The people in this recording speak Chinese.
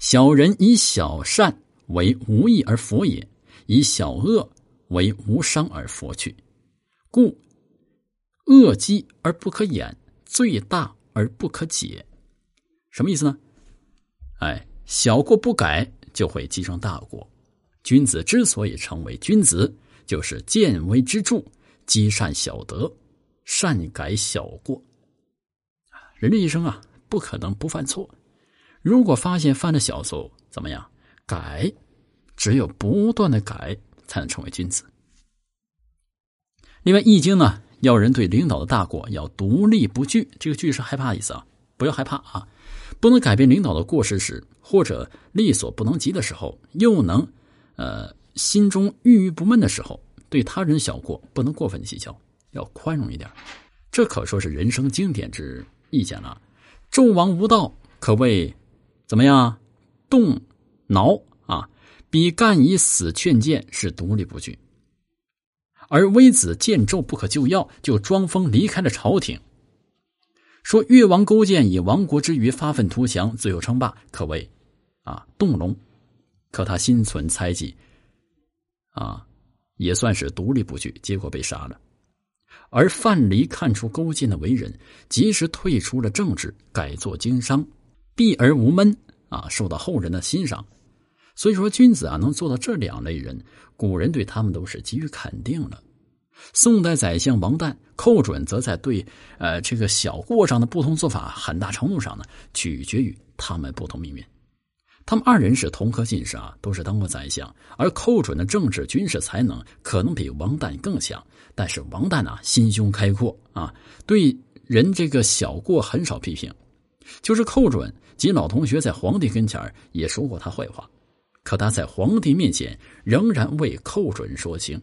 小人以小善为无益而佛也，以小恶为无伤而佛去。故恶积而不可掩，罪大而不可解。什么意思呢？哎，小过不改就会积成大过。君子之所以成为君子，就是见微知著，积善小德，善改小过。人这一生啊，不可能不犯错。如果发现犯了小错，怎么样？改，只有不断的改，才能成为君子。另外，《易经》呢，要人对领导的大过要独立不惧。这个“惧”是害怕的意思啊，不要害怕啊。不能改变领导的过失时，或者力所不能及的时候，又能呃心中郁郁不闷的时候，对他人小过不能过分计较，要宽容一点。这可说是人生经典之意见了。纣王无道，可谓怎么样？动挠啊！比干以死劝谏，是独立不惧。而微子见纣不可救药，就装疯离开了朝廷。说越王勾践以亡国之余发愤图强，最后称霸，可谓啊动容。可他心存猜忌，啊，也算是独立不惧，结果被杀了。而范蠡看出勾践的为人，及时退出了政治，改做经商，避而无闷，啊，受到后人的欣赏。所以说，君子啊，能做到这两类人，古人对他们都是给予肯定了。宋代宰相王旦、寇准则在对呃这个小过上的不同做法，很大程度上呢，取决于他们不同命运。他们二人是同科进士啊，都是当过宰相。而寇准的政治军事才能可能比王旦更强，但是王旦啊，心胸开阔啊，对人这个小过很少批评。就是寇准及老同学在皇帝跟前也说过他坏话。可他在皇帝面前仍然为寇准说情，